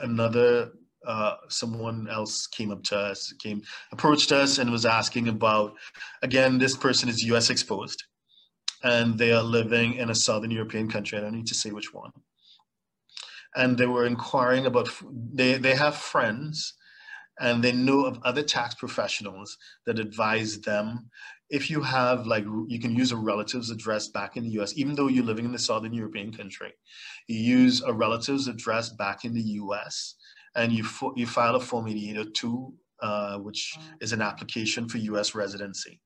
another uh, someone else came up to us, came approached us, and was asking about. Again, this person is U.S. exposed, and they are living in a southern European country. I don't need to say which one. And they were inquiring about. They they have friends, and they know of other tax professionals that advise them if you have like you can use a relative's address back in the US, even though you're living in the Southern European country, you use a relative's address back in the US and you, you file a Form 8802, uh, which is an application for US residency.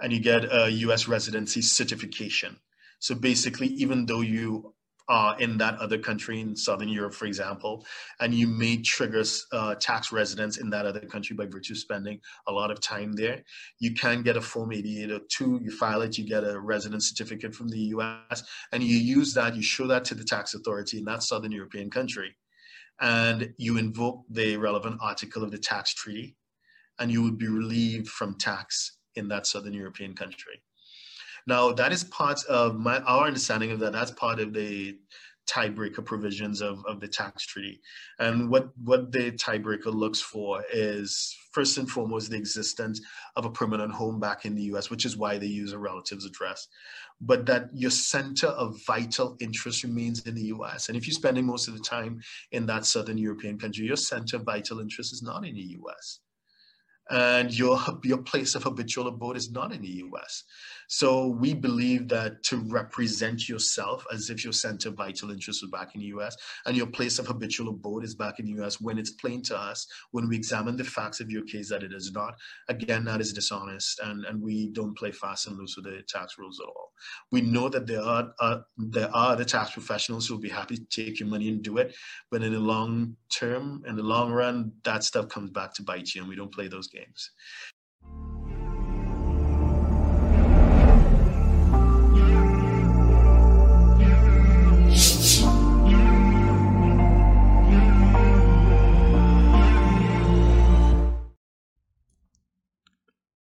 And you get a US residency certification. So basically, even though you uh, in that other country in Southern Europe, for example, and you may trigger uh, tax residence in that other country by virtue of spending a lot of time there. You can get a Form 8802, you file it, you get a residence certificate from the US, and you use that, you show that to the tax authority in that Southern European country, and you invoke the relevant article of the tax treaty, and you would be relieved from tax in that Southern European country. Now, that is part of my our understanding of that. That's part of the tiebreaker provisions of, of the tax treaty. And what, what the tiebreaker looks for is first and foremost the existence of a permanent home back in the US, which is why they use a relative's address. But that your center of vital interest remains in the US. And if you're spending most of the time in that Southern European country, your center of vital interest is not in the US and your your place of habitual abode is not in the US. So we believe that to represent yourself as if your center of vital interest was back in the US and your place of habitual abode is back in the US when it's plain to us when we examine the facts of your case that it is not, again, that is dishonest and, and we don't play fast and loose with the tax rules at all. We know that there are uh, there are the tax professionals who will be happy to take your money and do it, but in the long term, in the long run, that stuff comes back to bite you and we don't play those games.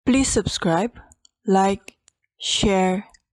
Please subscribe, like, share,